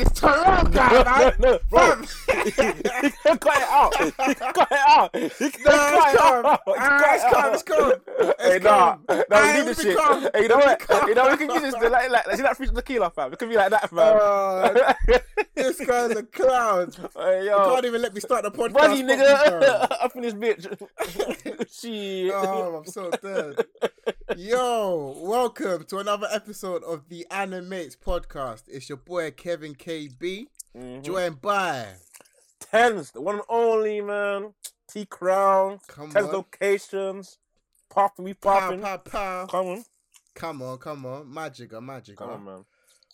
It's your ah, this Tyrone guy, man. no, bro. Cut it out. Cut it out. No, it's it calm. out. He can it's it calm, it's calm. Hey, nah, Ah, we need this shit. Hey, you know what? You know we can use this. Like, like, see that free tequila, fam. It can be like that, fam. Oh, this guy's a clown. hey, You can't even let me start the podcast. properly, nigga. Up in this bitch. Shit. Oh, I'm so dead. Yo, welcome to another episode of the Animates podcast. It's your boy Kevin KB, Mhm. joined by Tendz, the one and only man. T Crown. Come Tendz on. locations. Popping, we pow, popping. pow, pow. Come on. Come on, come on, magic, magic, Come on, man.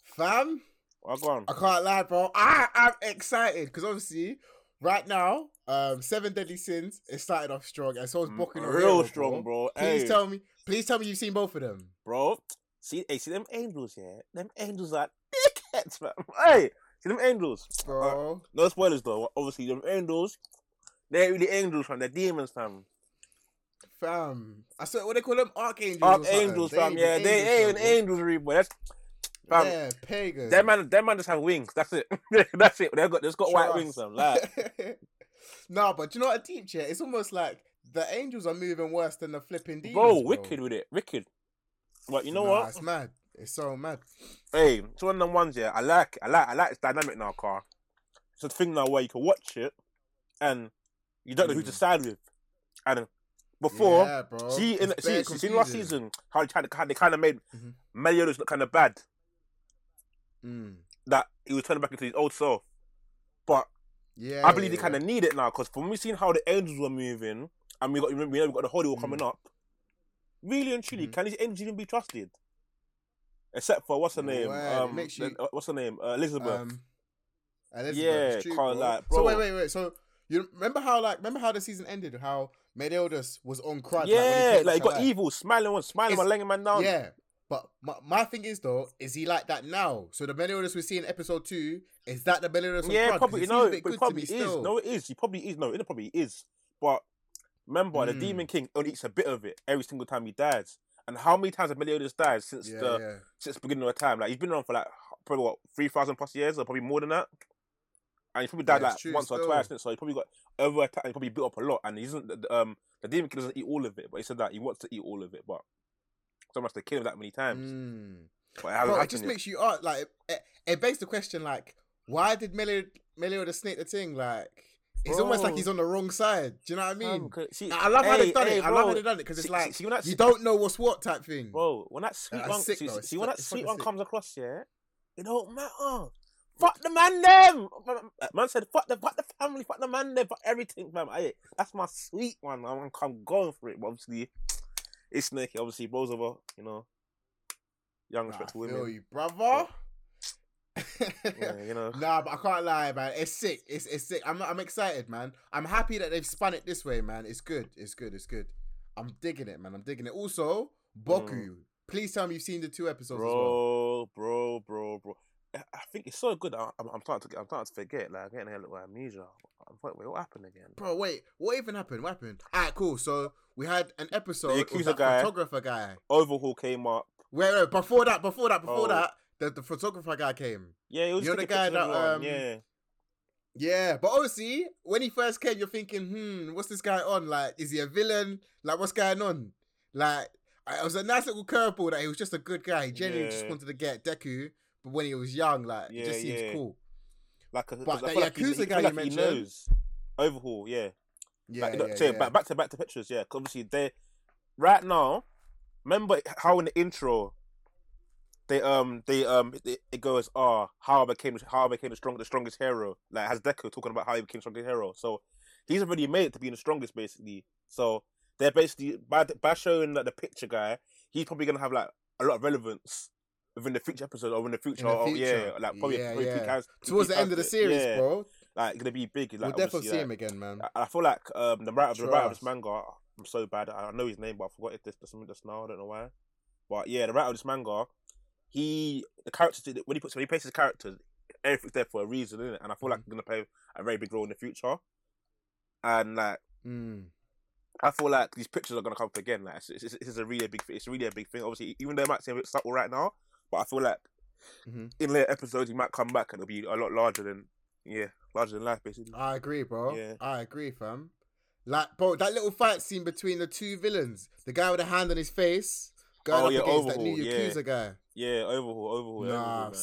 fam. Well, go on. I can't lie, bro. I am excited because obviously, right now, um, Seven Deadly Sins it started off strong, and so is Boku no Real Hero, strong, bro. Please Hey, tell me, please tell me you've seen both of them. bro. See, hey, see them angels, yeah? Them angels are dickheads, man. Hey, see them angels. Bro, No spoilers, though. Obviously, them angels, they ain't really angels, fam. They're demons, fam. fam. I said what they call them archangels. Archangels, fam. ain't Yeah, they ain't angels, really, boy. That's, fam. Yeah, pagans. Them man, them man just have wings. That's it. That's it. They've got, they've got white wings, fam. Like, no, but you know what, deep chat? It's almost like the angels are moving worse than the flipping demons. bro, Bro, wicked with it. Wicked. But you know Nah, what? It's mad. It's so mad. Hey, it's one of them ones, yeah. I like, I like, I like It's dynamic now, car. It's a thing now where you can watch it, and you don't know who to Mm. side with. And before, yeah, see, in, It's see, see, in last season how they kind of, they kind of made Mhm. Meliodas look kind of bad. Mm. That he was turning back into his old self. But Yeah, I believe yeah, they kind of need it now because from we seen how the angels were moving, and we got, we know we got the Holy War Mm. coming up. Really and truly, Mhm. can these angels even be trusted? Except for what's her name? Um, you- uh, what's her name? Uh, Elizabeth. Um, Elizabeth, Yeah, true, can't bro. So wait, wait, wait. So you remember how like remember how the season ended? How Meliodas was on crud. yeah, like, like he got came evil, smiling one, smiling one, laying man down. Yeah, but my, my thing is though, is he like that now? So the Meliodas we see in episode two is that the Meliodas? yeah, probably no, but good probably is. still. No, it is. He probably is. No, it probably is. But remember, the Mm. Demon King only eats a bit of it every single time he dies. And how many times have Meliodas died since yeah, the yeah. since the beginning of time? Like he's been around for like probably what three thousand plus years, or probably more than that. And he's probably died Yeah, like true once or twice. innit? So he probably got over attacked. He probably built up a lot. And he isn't the, um the Demon King doesn't eat all of it, but he said that he wants to eat all of it, but someone has to kill him that many times. Mm. But Bro, it just makes you art like it, it begs the question like why did Meliodas, Meliodas snake the thing like it's almost like he's on the wrong side. Do you know what I mean? Um, see, I love how they've done hey, it. I love bro. how they've done it because it's See- like see that you don't know what's what type thing. Bro, when that sweet one, sick, see, see when that sweet one sick. comes across, yeah, it don't matter. Fuck the man, them. Man said, fuck the, fuck the family, fuck the man, them, fuck everything, fam. Aye, that's my sweet one. I'm, I'm going for it, but obviously, it's Nicky. Obviously, bros over, you know, young, Nah, respectful feel women. you, brother. Yeah, you know. nah, but I can't lie, man. It's sick. It's it's sick. I'm I'm excited, man. I'm happy that they've spun it this way, man. It's good. It's good. It's good. I'm digging it, man. I'm digging it. Also, Boku. Please tell me you've seen the two episodes as well. Mm. Bro, bro, bro, bro. I think it's so good. I'm, I'm starting to, get- I'm starting to forget. Like, I'm getting a little amnesia. Like, wait, what happened again? Bro, wait, what even happened? What happened? Alright, cool. So we had an episode The that guy. photographer guy. Overhaul came up. Wait, wait, before that, before that, before Oh. that, the, the photographer guy came. Yeah, it was You're the guy that, um, yeah. Yeah, but obviously, when he first came, you're thinking, hmm, what's this guy on? Like, is he a villain? Like, what's going on? Like, I- it was a nice little curveball that he was just a good guy. He genuinely just wanted to get Deku, but when he was young, like, it just seems yeah. cool. Like, a, But that like Yakuza he, guy you like he mentioned- knows. Overhaul, yeah. Yeah, like, yeah, so yeah. Back, back to back to pictures, yeah. obviously they, right now, remember how in the intro, they um they um it, it goes oh how I became how I became the strong the strongest hero like has Deku talking about how he became the strongest hero so he's already made it to being the strongest basically so they're basically by by showing like the picture guy he's probably gonna have like a lot of relevance within the future episode or in the future, In the future. yeah like probably, Yeah, probably yeah. Towards the end of the series, yeah, bro. like gonna be big like we'll definitely see like, him again, man. I I feel like um, the writer, the writer of this manga, I'm so bad. I know his name, but I forgot it this just, just now. I don't know why. But yeah, the writer of this manga, he the characters when he puts when he plays his characters, everything's there for a reason, isn't it? And I feel like Mm-hmm. he's gonna play a very big role in the future. And like Mm. I feel like these pictures are gonna come up again. Like it's, it's, it's a really big, thing. it's really a big thing. Obviously, even though it might seem a bit subtle right now, but I feel like Mhm. in later episodes he might come back and it'll be a lot larger than yeah, larger than life basically. I agree, bro. Yeah. I agree, fam. Like, bro, that little fight scene between the two villains, the guy with a hand on his face, going Oh, up yeah, against that new Overhaul, yeah. Guy. Yeah, overhaul, overhaul, Nah, overhaul, man.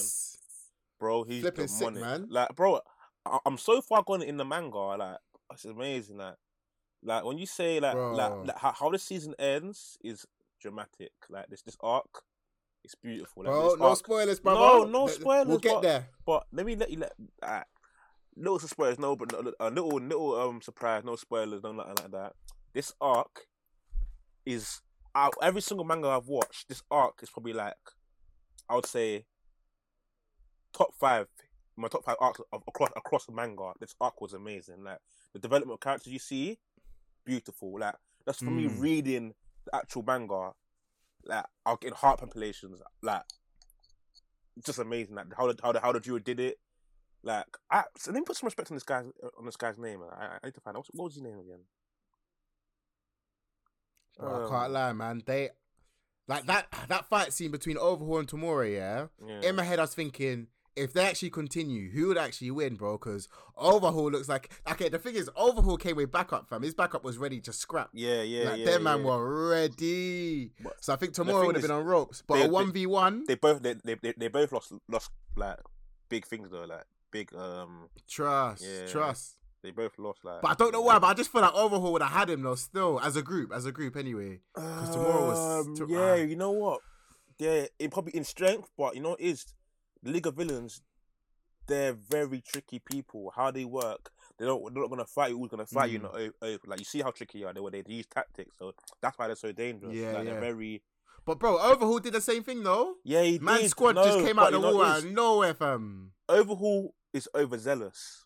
Bro, he's Flipping sick, man. Like, bro, I- I'm so far gone in the manga. Like, it's amazing. Like, like when you say like, like, like how, how the season ends is dramatic. Like this, this arc, it's beautiful. Like, bro, no arc- spoilers, brother. No, no spoilers, We'll get but- there. But let me let you let uh, little spoilers, no, but no- a little little um surprise, no spoilers, no nothing like that. This arc is out every single manga I've watched. This arc is probably like I would say top five. My top five arcs of, across across the manga. This arc was amazing. Like the development of characters you see, beautiful. Like that's for me Mm. reading the actual manga. Like I'll get heart palpitations. Like just amazing. Like how the how the how the Drew did it. Like I so let me put some respect on this guy's on this guy's name. I, I need to find out What's, what was his name again. Bro, I can't Um, lie, man. They like that that fight scene between Overhaul and Tomura, yeah. Yeah. In my head, I was thinking, if they actually continue, who would actually win, bro? Because Overhaul looks like okay. The thing is, Overhaul came with backup, fam. His backup was ready to scrap. yeah, yeah, like yeah. them man were ready. But So I think Tomura would have been on ropes. But they- a one v one, They both they, they they they both lost lost like big things though. Like big um trust, Yeah. trust. They both lost like. But I don't know why. But I just feel like Overhaul would have had him though. Still, as a group, as a group, anyway. Because tomorrow was- Um, to- yeah, ah. you know what? Yeah, it probably in strength, but you know what is the League of Villains. They're very tricky people. How they work, they don't. They're not gonna fight you. Who's gonna fight you? Mm. Not o- o- like you see how tricky they are. They were they use tactics, so that's why they're so dangerous. Yeah, like, yeah. They're very. But bro, Overhaul did the same thing though. Yeah, he Man did. squad just came out you the know wall out of nowhere, fam. Overhaul is overzealous.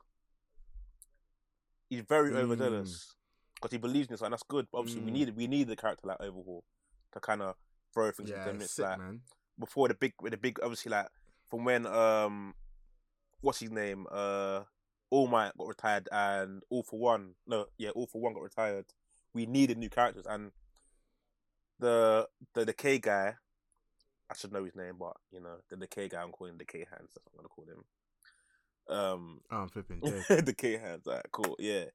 He's very Mm. overzealous because he believes in this, and that's good. But obviously, we Mm. need we need the character like Overhaul to kind of throw things Yeah, into the mix. sick Like man. before the big, the big, obviously, like from when um, what's his name? Uh, All Might got retired, and All for One, no, yeah, All for One got retired. We needed new characters, and the the the K guy, I should know his name, but you know the Decay guy, I'm calling Decay Hands. That's what I'm gonna call him. Um, Oh, I'm flipping. dead. Decay Hands. Alright, cool. Yeah,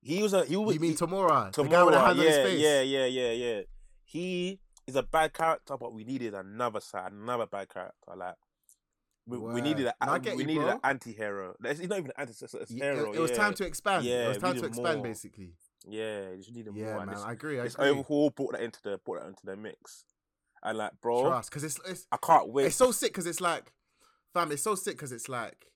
he was a he was. you mean he, Tomura? The guy with the Tomura, hand on his yeah, face. yeah, yeah, yeah, yeah. He is a bad character, but we needed another side, another bad character. Like we, we needed a, we you, needed bro. an anti-hero. It's not even an anti, it's a Y- hero. It, it was yeah. time to expand. Yeah, it was time to expand, more. basically. Yeah, you just needed Yeah, more. and man. this, I agree. I this agree. overhaul brought that into the brought that into the mix, and like, bro, because it's it's I can't wait. it's so sick. Because it's like, fam, it's so sick. Because it's like,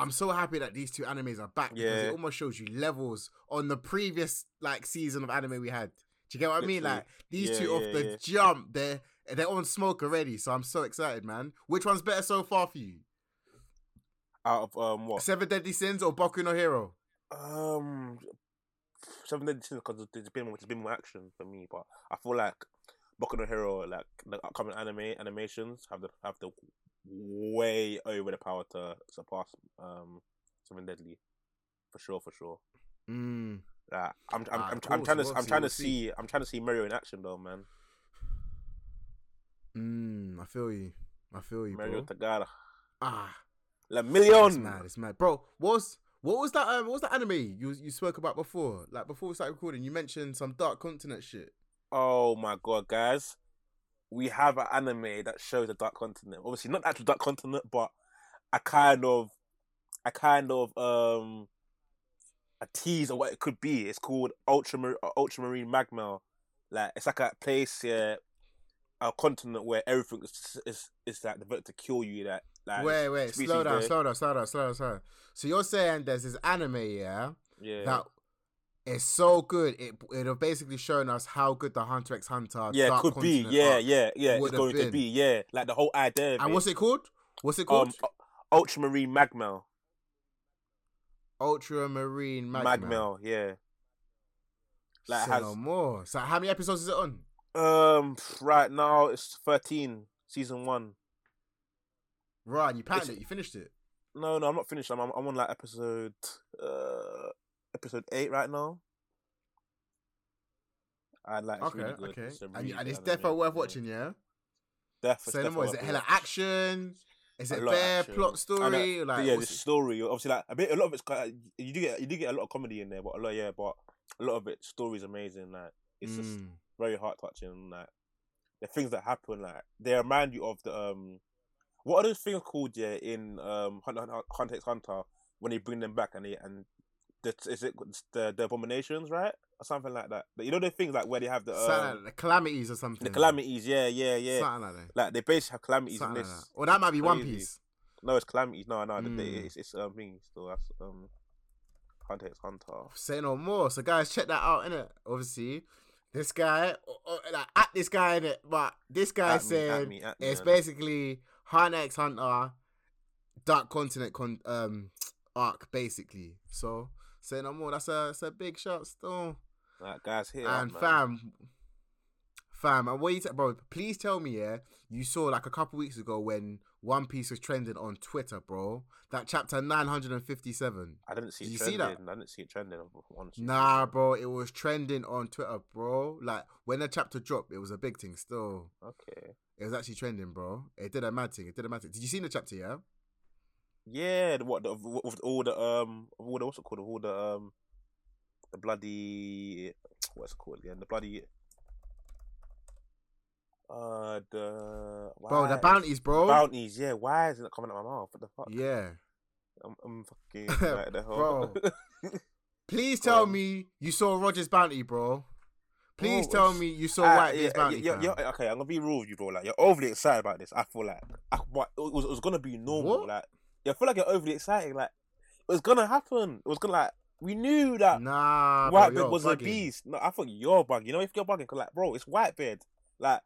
I'm so happy that these two animes are back. Because it almost shows you levels on the previous like season of anime we had. Do you get what I mean? Like these Yeah, two off the yeah. jump, they're they're on smoke already. So I'm so excited, man. Which one's better so far for you? out of um what Seven Deadly Sins or Boku no Hero? um seven deadly sins because there's been more, there's been more action for me, but I feel like Boku no Hero, like the upcoming anime animations, have the have the way over the power to surpass um Seven Deadly, for sure, for sure. Mm. Like, I'm I'm Ah, I'm, I'm trying to we'll I'm see, trying we'll to see. see I'm trying to see Mirio in action though, man. Mm, I feel you. I feel you, Mirio bro. Togata, Ah, La it's Million. mad. It's mad, bro. What was what was that? Um, what was that anime you you spoke about before? Like before we started recording, you mentioned some Dark Continent shit. Oh my god, guys. We have an anime that shows the Dark Continent. Obviously not the actual Dark Continent, but a kind of a kind of um a tease of what it could be. It's called Ultramar- Ultramarine Magmell. Like it's like a place yeah a continent where everything is is, is like developed to kill you that like wait, wait, slow down, slow down, slow down, slow down, slow down. So you're saying there's this anime, yeah, yeah. that is so good. It it'll basically showing us how good the Hunter x Hunter. yeah, Dark could be. Yeah, yeah, yeah. It's going to been. be. Yeah, like the whole idea. Of And it. what's it called? What's it called? um Ultramarine Magmell. Ultramarine Magmell. Magmell, yeah. Like, Say has- no more. So how many episodes is it on? Um, right now it's thirteen, season one. Right, and you patterned It's- it. You finished it. No, no, I'm not finished. I'm I'm, I'm on like episode uh episode eight right now. And like, Okay, really okay. It's and, and it's definitely worth watching, yeah. Def- Say no definitely more. Is it hella action? Is it bare plot uh, story? like, yeah, the story. Obviously, like a bit, a lot of it's you do get you do get a lot of comedy in there, but a lot, yeah, but a lot of it story's amazing. Like it's just Mm. very heart touching. Like the things that happen, like they remind you of the um, what are those things called? Yeah, in um, Hunter Hunter- Hunter Hunter when they bring them back and they and the, is it the the abominations right or something like that? But You know the things like where they have the um, like the calamities or something. the calamities. Yeah, yeah, yeah. Something like that. Like they basically have calamities Something in like this. that. Or that might be One. Piece. No, it's calamities. No, no, the- Mm. it's it's um thing still. That's um Hunter x Hunter. Say no more. So guys, check that out, innit? Obviously, this guy, or, or, like, at this guy, innit? But this guy At me, at said me, at me, it's basically Hunter x Hunter, Dark Continent con- um arc, basically. So say no more. That's a that's a big shot still. Like guys here, and man. fam, fam, and what you t- bro? Please tell me, yeah, you saw like a couple weeks ago when One Piece was trending on Twitter, bro. That chapter nine hundred and fifty-seven. I didn't see Did it you see that? I didn't see it trending. Honestly. Nah, bro, it was trending on Twitter, bro. Like when the chapter dropped, it was a big thing. Still, Okay. it was actually trending, bro. It did a mad thing. It did a mad thing. Did you see the chapter? Yeah. Yeah, the, what the with all the um all the what's it called? All the um the bloody what's it called again? The bloody uh the Bro, the bounties, bro. bounties. Yeah, why isn't it coming out of my mouth? What the fuck? Yeah. I'm, I'm fucking like the whole. Bro. Please tell Bro. me you saw Roger's bounty, bro. Please tell me you saw Ah, Whitebeard's yeah, bounty. yeah, yeah, okay, I'm gonna be real with you, bro. Like you're overly excited about this. I feel like I, what, it was it was gonna be normal. What? Like I feel like you're overly excited. Like it was gonna happen. It was gonna like we knew that Nah, Whitebeard was a beast. No, I thought you're bugging. You know if you're bugging, 'cause, like bro, it's Whitebeard. Like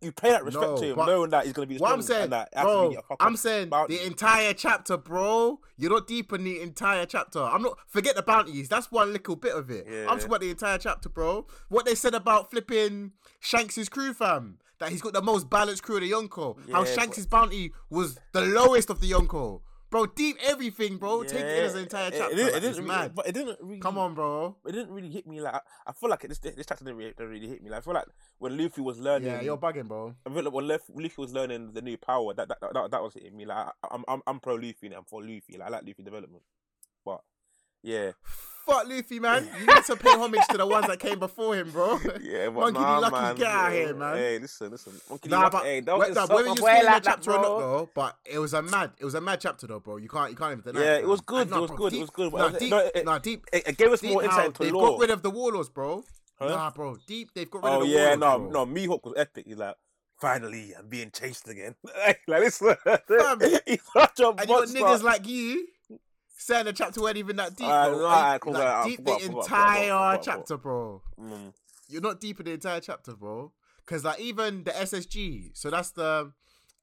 you pay that respect No, to him, knowing that he's gonna be What I'm saying, and that it to bro, be a fuck I'm saying bounty. the entire chapter, bro. You're not deep in the entire chapter. I'm not forget the bounties. That's one little bit of it. Yeah. I'm talking about the entire chapter, bro. What they said about flipping Shanks' crew, fam. That he's got the most balanced crew of the Yonko. How Yeah, Shanks' bounty was the lowest of the Yonko. Bro, deep everything, bro. Take it as an entire chapter. It, didn't- like, it it's didn't mad. really, but it didn't really. Come on, bro. It didn't really hit me like I, I feel like this this chapter didn't really, didn't really hit me. Like I feel like when Luffy was learning, Yeah, you're bugging, bro. I feel like when Luffy was learning the new power, that that, that, that was hitting me. Like I, I'm I'm I'm pro Luffy and I'm for Luffy. Like I like Luffy development, but yeah, Fuck Luffy, man. You need to pay homage to the ones that came before him, bro. yeah. But Monkey D. Lucky, man. get out yeah, here, man. Hey, listen, listen. Monkey D. Nah, Lucky, but hey, don't wait, nah, whether you like that, chapter or not, though, but it was a mad, it was a mad chapter, though, bro. You can't, you can't even deny. Yeah, it was good, it was good, it was good, Nah, deep, no, it- nah, deep. It, it gave us deep more insight into they've got rid of the warlords, bro. Huh? Nah, bro, deep. They've got rid Oh of the yeah, warlords, no, bro. no. Mihawk was epic. He's like, finally, I'm being chased again. like this, Fam, he's such a And you got monster. niggas like you saying the chapter weren't even that deep, Alright, bro. alright, Like, cool, like, deep forgot, the forgot, entire forgot, chapter, bro. Mm. You're not deep in the entire chapter, bro. Because like even the SSG, so that's the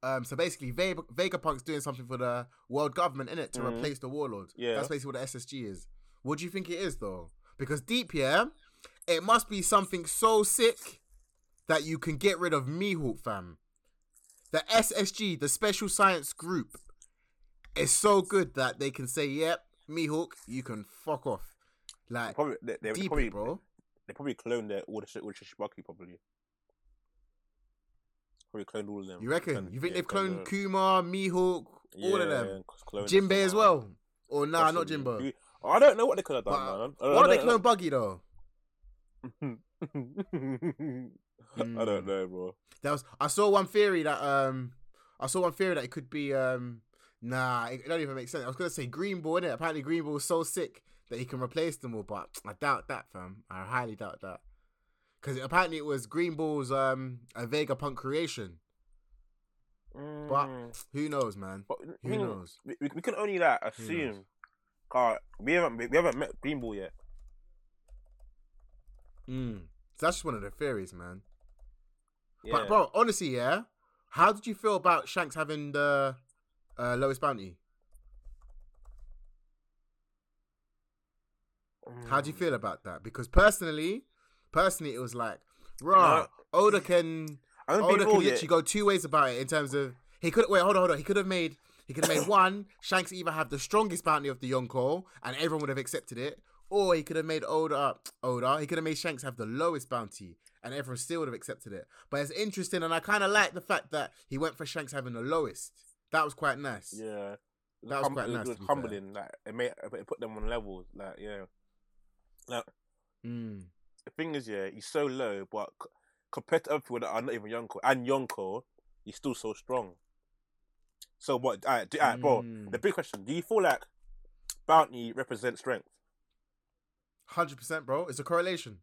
um so basically Vega, Vegapunk's doing something for the world government in it to Mhm. replace the warlord. Yeah. That's basically what the SSG is. What do you think it is though? Because deep here, it must be something so sick that you can get rid of Mihawk fam. The SSG, the Special Science Group, is so good that they can say, "Yep, Mihawk, you can fuck off." Like Probably, they, they, deep, probably, it, bro. they probably cloned their, all the shit with Shichibukai, probably. Probably cloned all of them. You reckon? Cloned- You think yeah, they've cloned them. Kuma, Mihawk, all of them? cloned Jinbei as well? Or nah, not. Jimbo. You- I don't know what they could have done, But, man. Why don't they clone Buggy though? don't I don't Hmm. know, bro. That was I saw one theory that um I saw one theory that it could be um nah it don't even make sense. I was gonna say Green Bull, innit? Apparently Green Bull is so sick that he can replace them all, but I doubt that, fam. I highly doubt that. Because apparently it was Green Bull's um a Vegapunk creation. But Mm. who knows, man? But Who knows? We, we we can only like assume. Cause we haven't we haven't met Green Bull yet. Mm. So that's just one of the theories, man. Yeah. But bro, honestly, yeah. How did you feel about Shanks having the uh, lowest bounty? How do you Mm. feel about that? Because personally, personally, it was like, raw. Oda can I'm gonna be Oda can literally go two ways about it in terms of he could wait, hold on, hold on. He could have made he could have made one, Shanks either have the strongest bounty of the Yonko and everyone would have accepted it, or he could have made Oda Oda, he could have made Shanks have the lowest bounty and everyone still would have accepted it. But it's interesting and I kinda like the fact that he went for Shanks having the lowest. That was quite nice. Yeah, It That was hum- quite it nice, to was fair. humbling. Like it made it put them on levels. Like yeah, like Mm. the thing is, yeah, he's so low, but c- compared to other people that are not even Yonko and Yonko, he's still so strong. So what? Alright, do, alright, bro. Mm. The big question: Do you feel like Bounty represents strength? Hundred percent, bro. It's a correlation.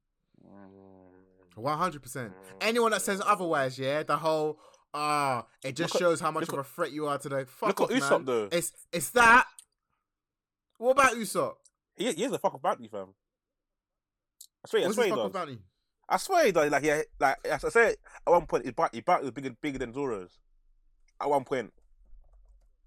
Mm. One hundred percent. Anyone that says otherwise, yeah, the whole ah, it just Look at- shows how much of a threat you are today. fuck Look off, at Usopp man. though. It's it's that. What about Usopp? He, he is a fucking Bounty fam. I swear, I swear he does. bounty? I swear he does. Like yeah, like as I said at one point, his Bounty, his Bounty was bigger, bigger than Zoro's. At one point,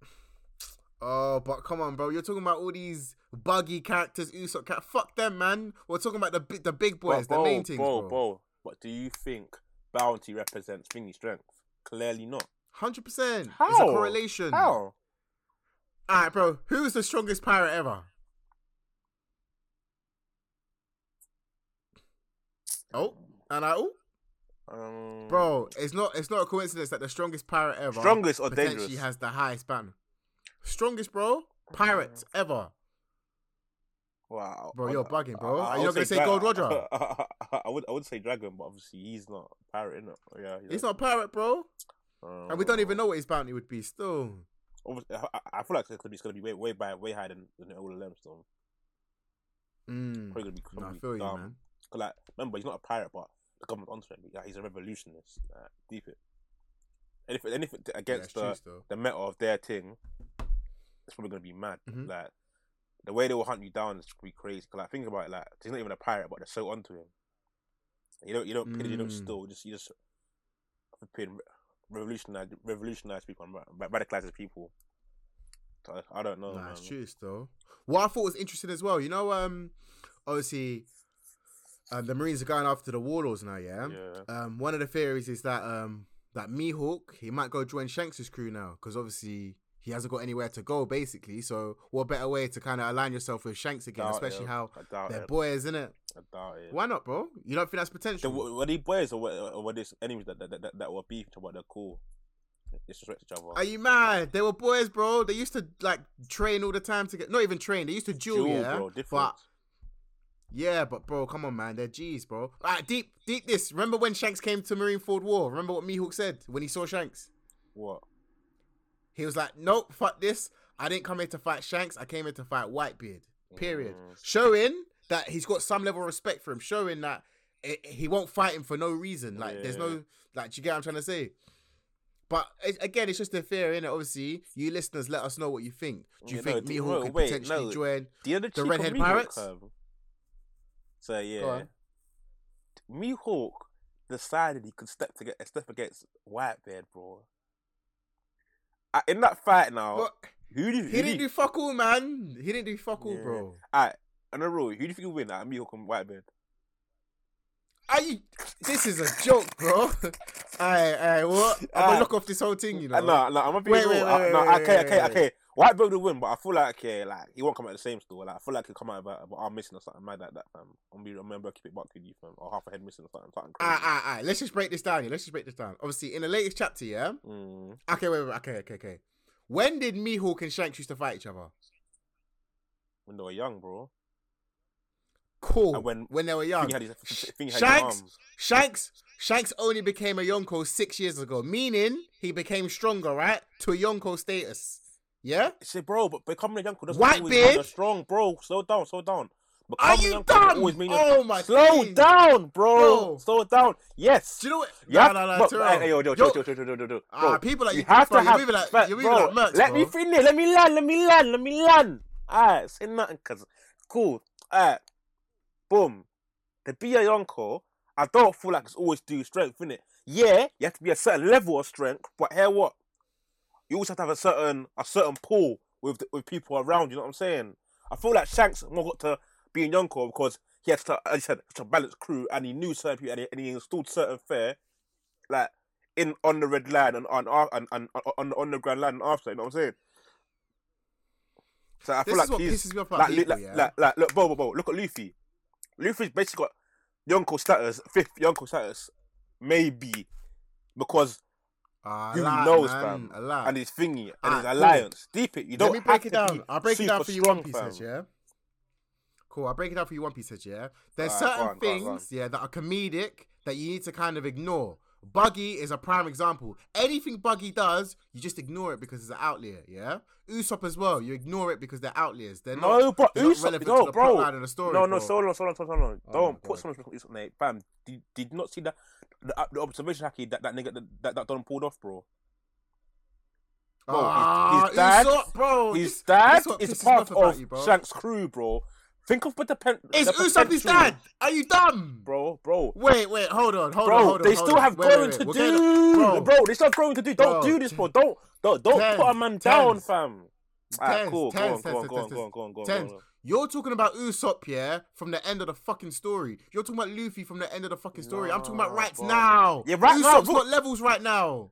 Oh, but come on, bro. You're talking about all these buggy characters, Usopp cat. Fuck them, man. We're talking about the the big boys, But the main things, bro, bro. bro. But do you think Bounty represents thingy strength? Clearly not. Hundred percent. It's a How? correlation. How? All right, bro. Who's the strongest pirate ever? Oh, and I oh, Um, bro. It's not. It's not a coincidence that the strongest pirate ever, strongest or dangerous? has the highest ban. Strongest, bro. Pirate ever. Wow, Bro, you're bugging, bro. Are you not gonna say Gold Roger? I would, I would say Dragon, but obviously he's not pirate, innit? Yeah, He's not a pirate, bro. Um, And we don't even know what his bounty would be. Still, obviously, I, I feel like it's gonna be, it's gonna be way, way, by, way higher than, than all of them. So mm. probably gonna be, I feel you, dumb. man. 'Cause, like, remember, he's not a pirate, but the government onto him. Yeah, he's a revolutionist. Like, deep it. Anything, anything against true the still. the meta of their thing, it's probably gonna be mad. Mhm. Like the way they will hunt you down is be crazy. 'Cause, like think about it, like he's not even a pirate, but they're so onto him. You don't, you don't pity, you don't Mm. steal. Just you just revolutionize, revolutionize people and ra- radicalizes people. So, I don't know, Nah, man. it's true still. What I thought was interesting as well, you know, um, obviously, um, the Marines are going after the warlords now. Yeah. Yeah. Um, one of the theories is that um, that Mihawk he might go join Shanks' crew now because obviously he hasn't got anywhere to go basically. So what better way to kind of align yourself with Shanks again, especially it. how they're it. boys, isn't it? I doubt it. Why not, bro? You don't think that's potential? were, were they boys or were, or were these enemies that that, that, that were beef to what they're cool? Disrespect each other. Are you mad? They were boys, bro. They used to like train all the time to get not even train. They used to duel, Duel, yeah. bro, different. But yeah, but bro, come on, man. They're G's, bro. Alright, deep, deep. This. Remember when Shanks came to Marineford War? Remember what Mihawk said when he saw Shanks? what? He was like, "Nope, fuck this. I didn't come here to fight Shanks. I came here to fight Whitebeard." Period. Mm. Showing that he's got some level of respect for him. Showing that it, he won't fight him for no reason. Like, there's no like. Do you get what I'm trying to say? But it, again, it's just a theory, innit? Obviously, you listeners, let us know what you think. Do you Yeah, think no, Mihawk could wait, potentially no. join? The other The Redhead Mihawk, Pirates? um, So yeah. Mihawk decided he could step to get step against Whitebeard, bro. Uh, in that fight now, But who do you, he didn't do fuck all, man. He didn't do fuck all, Yeah. bro. Alright, on the rule, who do you think will win? Like, Mihawk and Whitebeard. Are you? This is a joke, bro. Aye, aye, what? I'm gonna look off this whole thing, you know. Uh, no, no, I'm gonna be Wait, real. wait, Uh, wait, no, wait, okay, wait, okay, okay. Whitebeard will win, but I feel like okay, like he won't come out of the same store. Like I feel like he'll come out of about, about arm missing or something mad like that, fam. I'm be remember keep it back with you, fam, or half a head missing or something, something crazy. Alright. Let's just break this down. Yeah, let's just break this down. Obviously, in the latest chapter, yeah. Mm. Okay, wait, wait. Okay, okay, okay. When did Mihawk and Shanks used to fight each other? When they were young, bro. Cool. And when- when they were young. his, I think he had Shanks. Shanks, Shanks only became a Yonko six years ago, meaning he became stronger, right, to a Yonko status. Yeah. Say, bro, but becoming a young doesn't White always beard? mean you're strong, bro. Slow down, slow down. Are you a young doesn't dumb? always mean you're- Oh my god. Slow days. down, bro. Bro. Slow down. Yes. Do you know what? Yeah, no, no, no, Terrell. hey, yo, yo, Yo- yo, yo, yo, yo, yo, yo, Ah, bro, people like you you, have bro, to you're have. like- you're moving bro, like Mercs, let me finish. Let me land. Let me land. Let me land. Alright, say nothing, cause cool. Alright, boom. To be a yonko, I don't feel like it's always due strength, innit? Yeah, you have to be a certain level of strength, but here what? You always have to have a certain a certain pull with the, with people around. You know what I'm saying? I feel like Shanks more got to be in Yonko because he had to, as said, such a balanced crew, and he knew certain people, and he, and he installed certain fare, like in on the red line and on and, and, and on on the underground line and after. You know what I'm saying? So I This feel is like what he's pisses me off about like, li- people, like, yeah. like, like, look, look at Luffy. Luffy's basically got Yonko status, fifth Yonko status, maybe because Ah, who a lot, knows, man, fam, A lot. and his thingy and Ah, his cool. alliance. Deep it. You don't Let me break it down. I'll break it down for you strong, one piece fam. yeah? Cool, I'll break it down for you one piece yeah? There's Alright, go certain on, on, things, go yeah, that are comedic that you need to kind of ignore. Buggy is a prime example. Anything Buggy does, you just ignore it because it's an outlier, yeah? Usopp as well, you ignore it because they're outliers. They're not, No, bro, they're not Usopp, relevant no, to the bro. plotline of the story. no, no, bro. so long, so long, so long, so long. Oh Don't put God. so much on Usopp, mate. Fam, did, did not see that the, uh, the observation haki that that nigga that that, that Don pulled off, bro? Bro, his- Ah, his dad- Usopp, bro. His dad this is part of you. Shank's crew, bro. Think of what the pen. Is the Usopp his dad? Are you dumb? bro, bro? Wait, wait, hold on, hold Bro, on, hold on. they hold still on. have Wait, growing wait, to do, gonna- bro. They still have growing to do. Don't Bro, do this, bro. Don't, don't, don't Tendz, put a man down, Tendz, fam. Ah, tens, cool. Go Tendz, on, go on, go on, go on, go on, go on, go on. You're talking about Usopp, yeah, from the end of the fucking story. You're talking about Luffy from the end of the fucking story. I'm talking about right bro. now. Yeah, right now, Usopp's bro. got levels right now.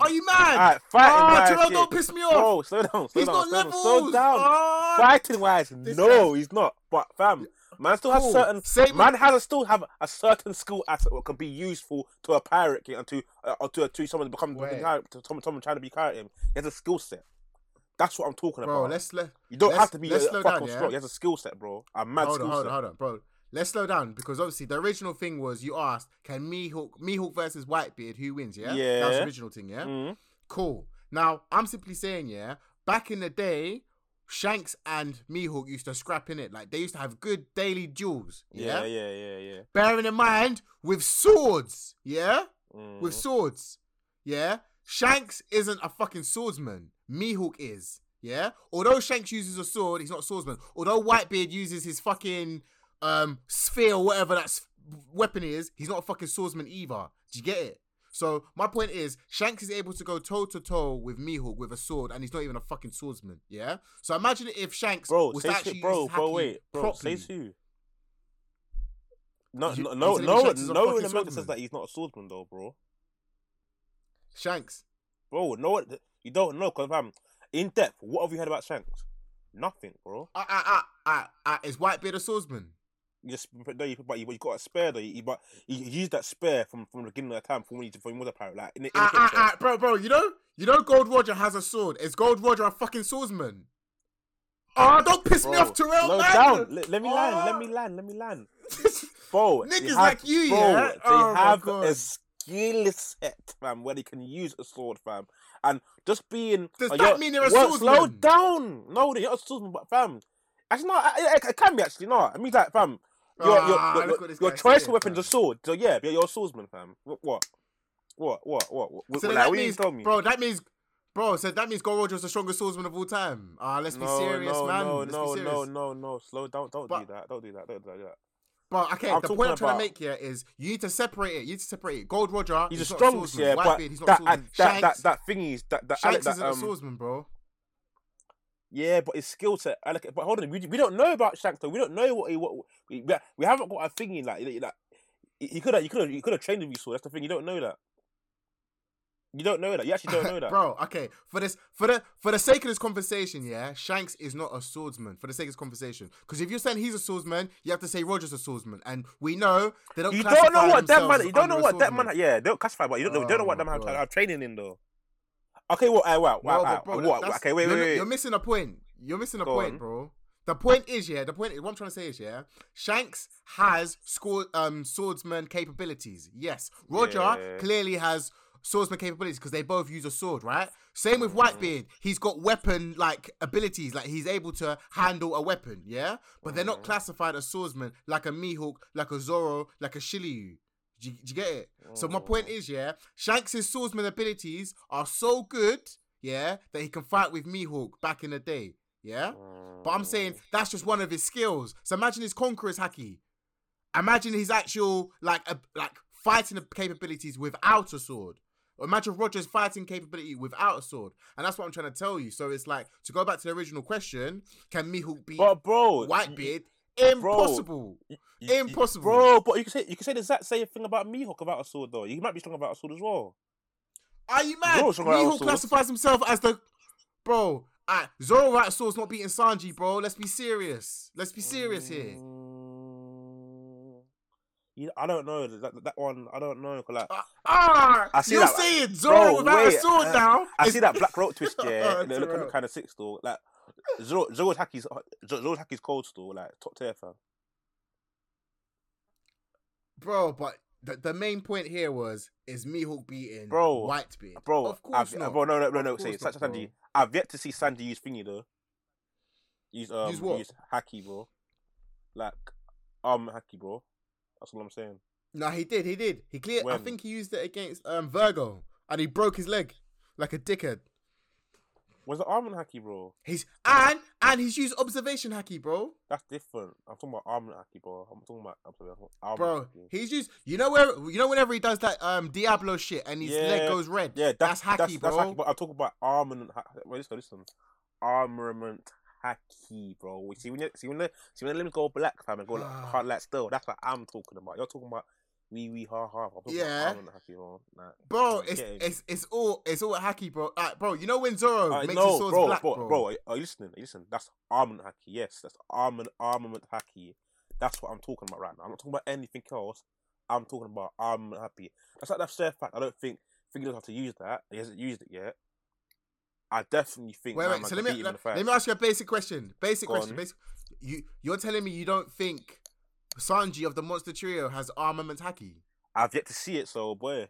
Are you mad? Alright, fighting Ah, wise, don't piss me off. Bro, slow down, slow He's down, got slow down, levels. slow down. Ah. Fighting wise, This no, he's not. But fam, man still has Cool. certain Same man has a, still have a certain skill asset that can be useful to a pirate king and to uh, or to to someone to become Wait. to someone, someone trying to be pirate him. He has a skill set. That's what I'm talking Bro, about. let's let you don't have to be a, let's a slow fucking yeah? strong. He has a skill set, bro. A mad hold on, skill hold set. on, hold on, bro. Let's slow down because obviously the original thing was you asked, can Mihawk Mihawk versus Whitebeard, who wins? Yeah, that was the original thing. Yeah, Mhm. cool. Now I'm simply saying, yeah, back in the day, Shanks and Mihawk used to scrap in it. Like they used to have good daily duels. Yeah, Yeah, yeah, yeah, yeah. bearing in mind with swords. Yeah, Mhm. with swords. Yeah, Shanks isn't a fucking swordsman. Mihawk is. Yeah, although Shanks uses a sword, he's not a swordsman. Although Whitebeard uses his fucking um sphere or whatever that weapon is, he's not a fucking swordsman either. Do you get it? So my point is, Shanks is able to go toe to toe with Mihawk with a sword, and he's not even a fucking swordsman. Yeah. So imagine if Shanks bro, was actually bro, bro, wait, bro, properly. say who? No, no, no, no, no, fucking in America says that he's not a swordsman though, bro. Shanks. Bro, no, you don't know because um, in depth, what have you heard about Shanks? Nothing, bro. Ah ah ah ah ah. Is Whitebeard a swordsman? You just but no, you, but you, but you got a spare though. You, but you used that spare from from the beginning of the time from when you from was a pirate, like in the, in the ah, picture. ah, bro, bro, you know, you know, Gold Roger has a sword. Is Gold Roger a fucking swordsman? Ah, don't piss me off, Terrell, slow man. down. Let, let me land. Ah. Let me land. Let me land. Bro, Niggas have- like you, bro, yeah? They Oh have God. a skill set, fam, where they can use a sword, fam. And just being. Does uh, that mean they're a well, Slow down. No, they're not a swordsman, but fam. Actually, no, it, it, it can be actually, no. I mean, like, fam. Your, your, Ah, your, your, your choice of weapon is a sword. So yeah, you're, you're a swordsman, fam. What? What? What? What? What? what, So like, that what means, me? bro, that means, bro, so that means Gold Roger's the strongest swordsman of all time. Ah, let's be serious, no, man. No, let's no, no, no, no. Slow down. Don't But- do that. Don't do that. Don't do that. But okay, I'm the point I'm trying to make here is you need to separate it. You need to separate it. Gold Roger, He's is a strong, swordsman. yeah, but he's not that, a that, swordsman. that, that, that thingy is that that, Shanks that, isn't um, a swordsman, bro. Yeah, but his skill set. But hold on, we, we don't know about Shanks though. We don't know what he what we, we- haven't got a thingy like like he could have he could have he could have trained with you. That's the thing. You don't know that. You don't know that. You actually don't know that. Bro, okay. For this for the for the sake of this conversation, yeah, Shanks is not a swordsman. For the sake of this conversation. Because if you're saying he's a swordsman, you have to say Roger's a swordsman. And we know they don't you don't know what that man. You don't know what that man. Yeah, they don't classify, but you don't know. don't know Oh what my them have, have training in though. Okay, well, uh, well, No, well, but uh, bro, what? that's- Okay, wait, you're, wait, wait. You're missing a point. You're missing a Go point, on. bro. The point is, yeah, the point is, what I'm trying to say is, yeah, Shanks has score, um, swordsman capabilities. Yes. Roger Yeah. clearly has swordsman capabilities because they both use a sword, right? Same with Mm-hmm. Whitebeard. He's got weapon like abilities, like he's able to handle a weapon, yeah? But they're not Mm-hmm. classified as swordsmen like a Mihawk, like a Zoro, like a Shiryu. Do you, do you get it? So my point Mm. is, yeah, Shanks' swordsman abilities are so good, yeah, that he can fight with Mihawk back in the day, yeah. But I'm saying mm. that's just one of his skills. So imagine his conqueror's haki. Imagine his actual like a, like fighting capabilities without a sword. Imagine Roger's fighting capability without a sword, and that's what I'm trying to tell you. So it's like to go back to the original question: Can Mihawk beat But bro, Whitebeard? Impossible. Impossible. bro. But you can say you can say the exact same thing about Mihawk about a sword though. He might be strong about a sword as well. Are you mad? Zoro's strong without a Mihawk classifies himself as the bro. Uh, Zoro without a sword's not beating Sanji, bro. Let's be serious. Let's be serious here. Mm, You, I don't know that, that one. I don't know. Like, Ah, ah, I see you're that- saying Zoro without wait, a sword uh, now? I see that black rope twist. Yeah, Oh, it look Terrell. kind of sick still. Like Zoro, Zoro's haki's Zoro's haki's cold still. Like top tier fam. Bro, but the, the main point here was is Mihawk beating Bro, White Whitebeard? Bro, of course I've, not. Bro, no, no, no, no. Say Sanji. I've yet to see Sanji use thingy though. Use um Use what? use haki, bro. Like um haki, bro. That's what I'm saying. No, he did. He did. He cleared. I think he used it against um Vergo, and he broke his leg like a dickhead. Was it arm and haki, bro? He's and and he's used observation haki, bro. That's different. I'm talking about arm and haki, bro. I'm talking about I'm talking about arm Bro, haki. he's used. You know where? You know whenever he does that um Diablo shit and his leg goes red. Yeah, that's, haki, that's, bro. That's haki, but I'm talking about armament. Ha- wait, listen, listen. Armament haki, bro. We see when you see when the see when the limbs go black, fam, and go like, hard like still. That's what I'm talking about. You're talking about wee wee ha ha. Yeah. haki, bro. It's it's it's all it's all haki, bro. Uh, bro, you know when Zoro I makes know, his swords bro, black, bro, bro. bro, are- Are you listening? Are you listening? That's armament haki. Yes, that's armament armament haki. That's what I'm talking about right now. I'm not talking about anything else. I'm talking about armament haki. That's like that fair fact. I don't think he knows how to use that. He hasn't used it yet. I definitely think. Wait, wait. So let me let, let me ask you a basic question. Basic Go question. on. Basic. You you're telling me you don't think Sanji of the Monster Trio has armament haki, I've yet to see it, so boy.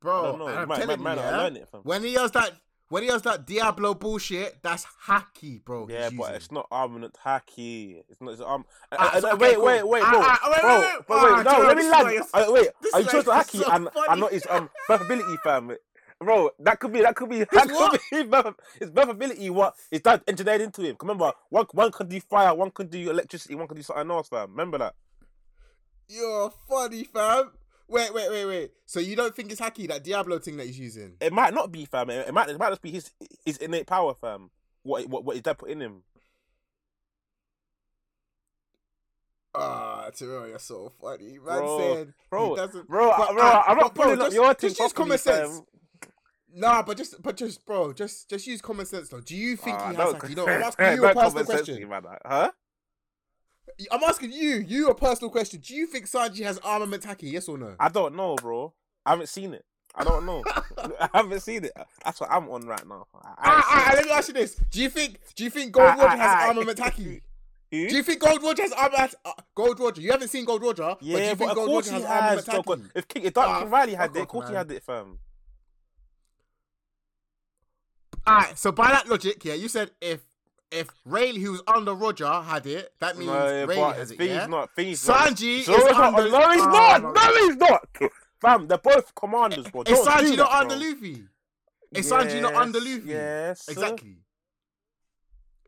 Bro? I'm telling man, you, man, yeah, it from. when he does that, when he does that Diablo bullshit, that's haki, bro. Yeah, but using. it's not armament haki. It's not. It's. Ah, uh, so- uh, okay, wait, cool. wait, wait, Ah, bro, ah, wait, bro, wait, wait. wait, Ah, no, Joe, let me this land. guy is- Uh, wait, are you guy sure is it's haki so and funny. and not his um birth ability, fam? Bro, that could be that could be that what? could be birth, his ability. What his dad engineered into him. Remember, one one can do fire, one can do electricity, one can do something else, fam. Remember that? You're funny, fam. Wait, wait, wait, wait. So you don't think it's haki that Diablo thing that he's using? It might not be, fam. It might it might just be his his innate power, fam. What what what his dad put in him. Ah, Terrell, you're so funny. Man Bro, saying bro, he doesn't. Bro, But, bro, ah, I'm not bro, pulling up just- your thing just use common sense. fam. Nah, but just, but just, bro, just, just use common sense though. Do you think Ah, he has don't- haki? No, I'm asking you a personal question. man. Huh? I'm asking you, you a personal question. Do you think Sanji has armament haki? Yes or no? I don't know, bro. I haven't seen it. I don't know. I haven't seen it. That's what I'm on right now. I, I Ah, ain't ah, let me ask you this: Do you think, do you think Gold Roger has armament? Who? Do you think Gold Roger has armament? Uh, Gold Roger, you haven't seen Gold Roger, but do yeah, you think Gold Roger has has. armament haki? If King, if Dark King Rayleigh had it, of course he had it, fam. Alright, so by that logic, yeah, you said if if Rayleigh, who's under Roger, had it, that means No, Rayleigh has it, Thing's yeah? not. Thing's not. Sanji is Zoro's not. under. No, he's not. my- No, he's not. Fam, they're both commanders, bro. Is Sanji do not that, under. Luffy? Is Sanji not under Luffy? Yes. Exactly.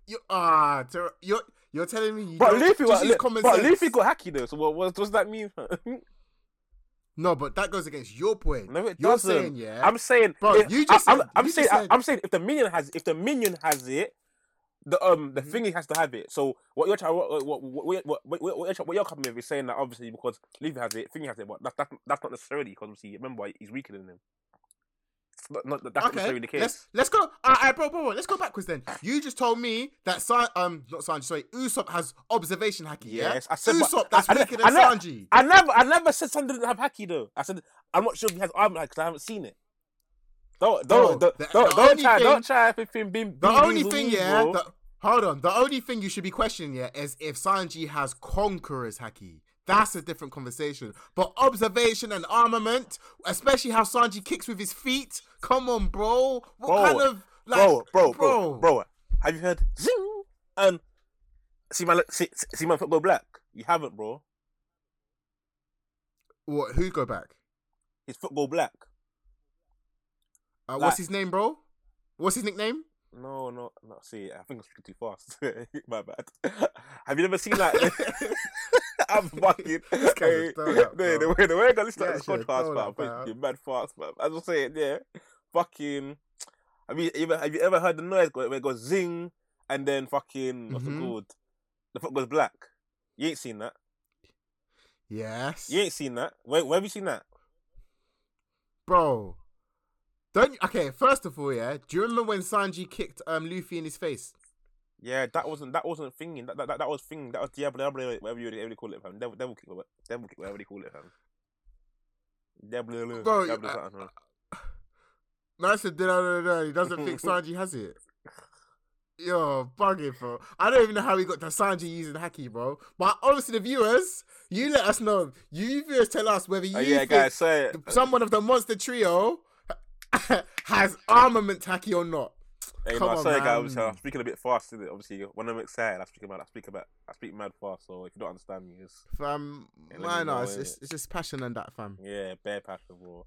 You ah, Ter- you're you're telling me you But Luffy, just got, use common but sense. Luffy got haki though. So what, what does that mean? No, but that goes against your point. no, it you're doesn't. saying yeah. I'm saying, Bro, if- you just I, am said- I'm saying, said- I'm saying, if the minion has, if the minion has it, the um, the Mhm. thingy has to have it. So what you're trying, what what what what, what, what, what, you're, coming with is saying that obviously because Luffy has it, thingy has it, but that's that's, that's not necessarily because obviously remember why he's weaker than him. Not, not, that's okay, the case. let's let's go. Alright, bro, bro, bro, let's go backwards then. You just told me that San, um, not Sanji, sorry, Usopp has observation haki. Yes, yeah? I said, Usopp, that's I- I- weaker I than never- Sanji. I never, I never said Sanji didn't have haki though. I said I'm not sure if he has armor because I haven't seen it. Don't don't Bro, don't, the- don't, the don't try thing- don't try if him being The only thing, yeah, the, hold on. The only thing you should be questioning, yeah, is if Sanji has conqueror's haki. That's a different conversation. But observation and armament, especially how Sanji kicks with his feet. Come on, bro. What Bro, kind of like, bro, bro, bro, bro, Have you heard zing and see my see, see my foot go black? You haven't, bro. What? Who go back? His foot go black. Uh, what's his name, bro? What's his nickname? No, no, no. See, I think I'm speaking too fast. my bad. Have you never seen like? I'm fucking. This a Hey, throw-up, the, the way the way I got to Yeah, this shit, podcast, man, fucking mad fast, man. As I'm saying, yeah, fucking. Have you ever have you ever heard the noise where it goes zing and then fucking what's Mhm. it called? The fuck goes black. You ain't seen that. Yes. You ain't seen that. Where, where have you seen that? Bro. Don't okay, first of all, yeah. Do you remember when Sanji kicked um Luffy in his face? Yeah, that wasn't that wasn't thinking. That that, that, that was thing. That was Diablo, Diablo, whatever you whatever you call it, fam. Devil, devil kick, whatever- devil kick, whatever you call it, fam. Diablo, Bro, Diablo, I- something, fam. Man said, "No, no, no, he doesn't think Sanji has it." Yo, bugging, bro. I don't even know how he got to Sanji using Haki, bro. But obviously, the viewers, you let us know. You viewers tell us whether oh, you Oh, yeah, think guys, say it. someone of the monster trio has armament Haki or not. Hey, Come no, on, sorry, guys. man. Obviously, I'm speaking a bit fast, is it? Obviously, when I'm excited, I speak about, I speak about, I speak mad fast. So if you don't understand me, it's Fam, man, no, it's, it's, it's just passion and that, fam. yeah, bare passion, bro.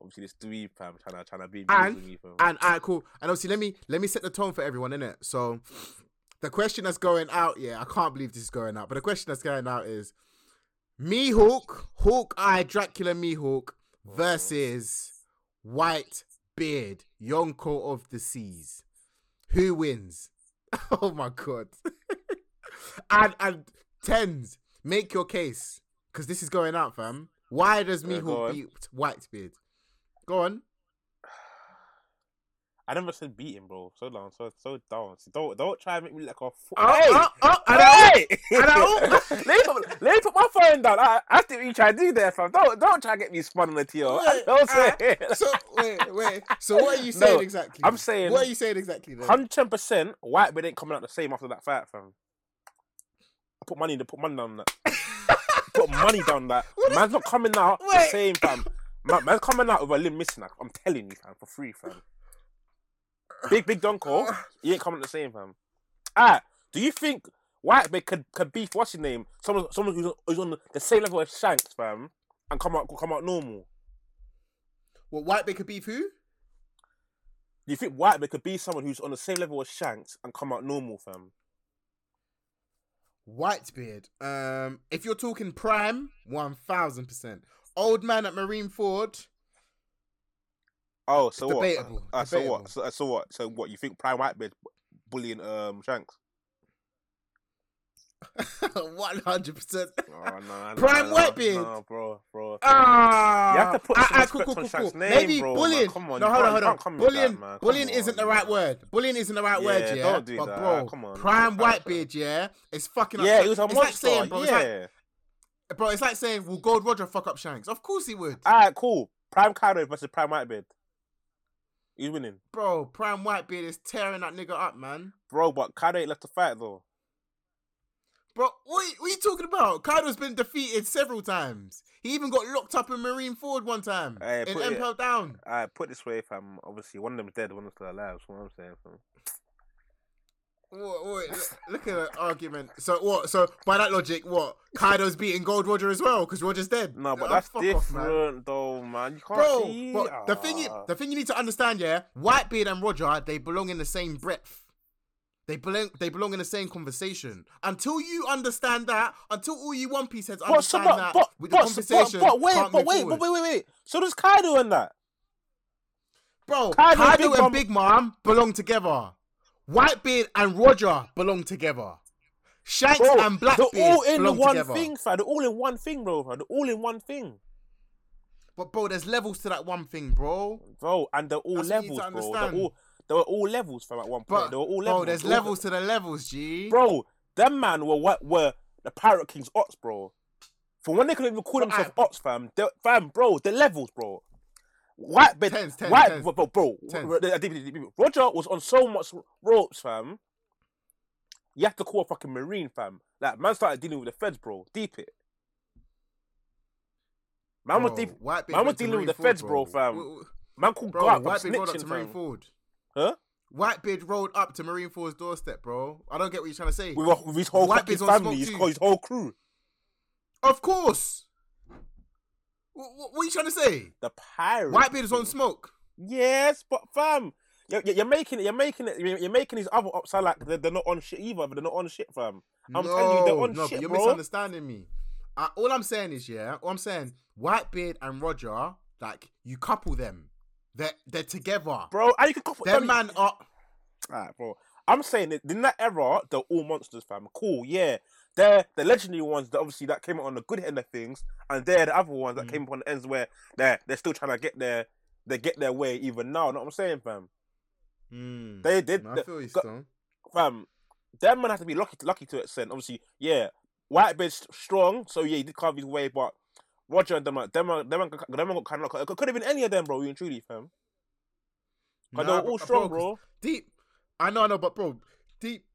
Obviously, this dweeb fam trying to trying to be And- me, fam. And alright, cool. And obviously, let me let me set the tone for everyone, innit? So, the question that's going out, yeah, I can't believe this is going out, but the question that's going out is Mihawk, Hawkeye, Dracula, Mihawk versus White Beard, Yonko of the Seas. Who wins? Oh my god! and and Tendz, make your case because this is going out, fam. Why does Yeah, Mihawk beat Whitebeard? Go on. I never said beating, bro. So long, so so down. So don't don't try and make me like a fool. Oh, hey, oh, oh, I know. hey! I know. let, me put, let me put my phone down. I, I think you try to do there, fam. Don't don't try to get me spun on the TO. Wait, Don't say uh, So wait, wait. So what are you No, saying exactly? I'm saying- What are you saying exactly? Then? Hundred ten percent. Whitebeard ain't coming out the same after that fight, fam. I put money. To put money down that. put money down that. What is- Man's not coming out the same, fam. Man, man's coming out with a limb missing. like, I'm telling you, fam, for free, fam. Big big Donko, he ain't coming the same, fam. Ah, do you think Whitebeard could could beef what's his name? Someone someone who's, who's on the same level as Shanks, fam, and come out come out normal. What White could beef who? Do you think Whitebeard could be someone who's on the same level as Shanks and come out normal, fam? Whitebeard. Um, if you're talking prime, one thousand percent. Old man at Marine Ford. Oh, so Debatable, what? Uh, so debatable. what? So, so what? So what? You think Prime Whitebeard bullying um Shanks? One hundred percent. Oh, Prime no, Whitebeard. No, bro, bro. Ah, You have to put ah, some ah, respect on Shank's name, Maybe bro, man. bullying. Come on, no, hold on, hold on. can't come with Bullying, that, man. Bullying isn't the right word. Bullying isn't the right word, Yeah, yeah. don't do but that. bro, Come on. prime Whitebeard, yeah, it's fucking. Yeah, he was a it's monster. Like saying, bro, it's yeah. like, bro, it's like saying, "Will Gold Roger fuck up Shanks?" Of course he would, All right, cool. Prime Kaido versus Prime Whitebeard. He's winning, bro. Prime Whitebeard is tearing that nigga up, man. bro. But Kaido ain't left to fight though. Bro, what, what are you talking about? Kaido's been defeated several times. He even got locked up in Marine Ford one time Hey, it- Impel Down. All right, put this way, fam. Obviously, one of them's dead, one of them's still alive. That's what I'm saying, fam. What, what, look- at that argument. So what? So by that logic, what? Kaido's beating Gold Roger as well because Roger's dead. No, but Ah, that's different, off, man. though, man. You can't Bro, see. but the thing, you, the thing you need to understand, yeah, Whitebeard and Roger, they belong in the same breath. They belong, they belong in the same conversation. Until you understand that, until all you One Piece heads But, so, understand but, that, but, with the conversation, but, but wait, but wait, forward. but wait, wait, wait. So does Kaido and that? Bro, Kaido Kaido, and Big and Mom- Big Mom belong together. Whitebeard and Roger belong together. Shanks Bro, and they're all in belong one together. thing, fam. They're all in one thing, bro. Fam. They're all in one thing, But bro, there's levels to that one thing, bro. bro. And they're all That's what you need levels, to bro. They're understand. all they were all levels, from At one point, But they were all bro, levels. there's all- levels to the levels, G. bro. Them man were what were the Pirate King's Ots, bro. For when they couldn't even call But themselves I- Ots, fam. They're, fam, bro. The levels, bro. White bed, Tendz, Tendz, white, Tendz. bro, bro, bro. Roger was on so much ropes, fam. You have to call a fucking marine, fam. Like man started dealing with the feds, bro. Deep it. Man was deep. Man was dealing with the Ford, feds, bro, fam. Man called Bro, God, Whitebeard rolled up snitching, to Marine fam. Ford. Huh? Whitebeard rolled up to Marine Ford's doorstep, bro. I don't get what you're trying to say. With, with his whole Whitebeard's family, his, his whole crew. Of course. What, what are you trying to say? The pirate. Whitebeard is on smoke. Yes, but fam, you're, you're making it. You're making it. You're, you're making these other ops sound like they're, they're not on shit either. But they're not on shit, fam. I'm no, telling you, they're on no, shit, you're bro. misunderstanding me. Uh, all I'm saying is, yeah, all I'm saying, Whitebeard and Roger, like you couple them, they're they're together. Bro, and you can couple Them man are. Alright, bro. I'm saying that in that era, they're all monsters, fam. Cool, yeah. They're the legendary ones that obviously that came out on the good end of things, and they're the other ones that Mm. came up on the ends where they're they're still trying to get their they get their way even now. Know what I'm saying, fam? Mm. They did, No, I feel you go- fam. them man have to be lucky, lucky to an extent. Obviously, yeah, Whitebeard's strong, so yeah, he did carve his way, but Roger and them, are- them, are- them, are- them are got kind of luck. It could have been any of them, bro. You and truly, fam. 'Cause they Nah, were all bro, bro. Deep. I know, I know, but bro, deep.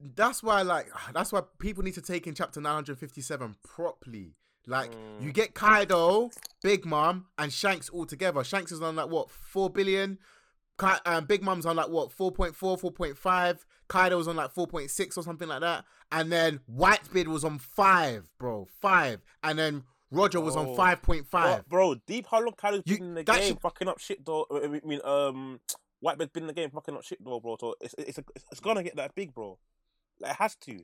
That's why, like, that's why people need to take in chapter 957 properly. Like, Mm. you get Kaido, Big Mom, and Shanks all together. Shanks is on like what four billion. Kai, um, Big Mom's on like what 4.4, 4.5. Kaido's on like 4.6 or something like that. And then Whitebeard was on five, bro, five. And then Roger was on Oh. 5.5. Bro, bro, deep. How long Kaido's You- been in the game, should- fucking up shit, though. I mean, um, Whitebeard's been in the game, fucking up shit, though, bro. So it's it's a, it's gonna get that big, bro. Like, it has to.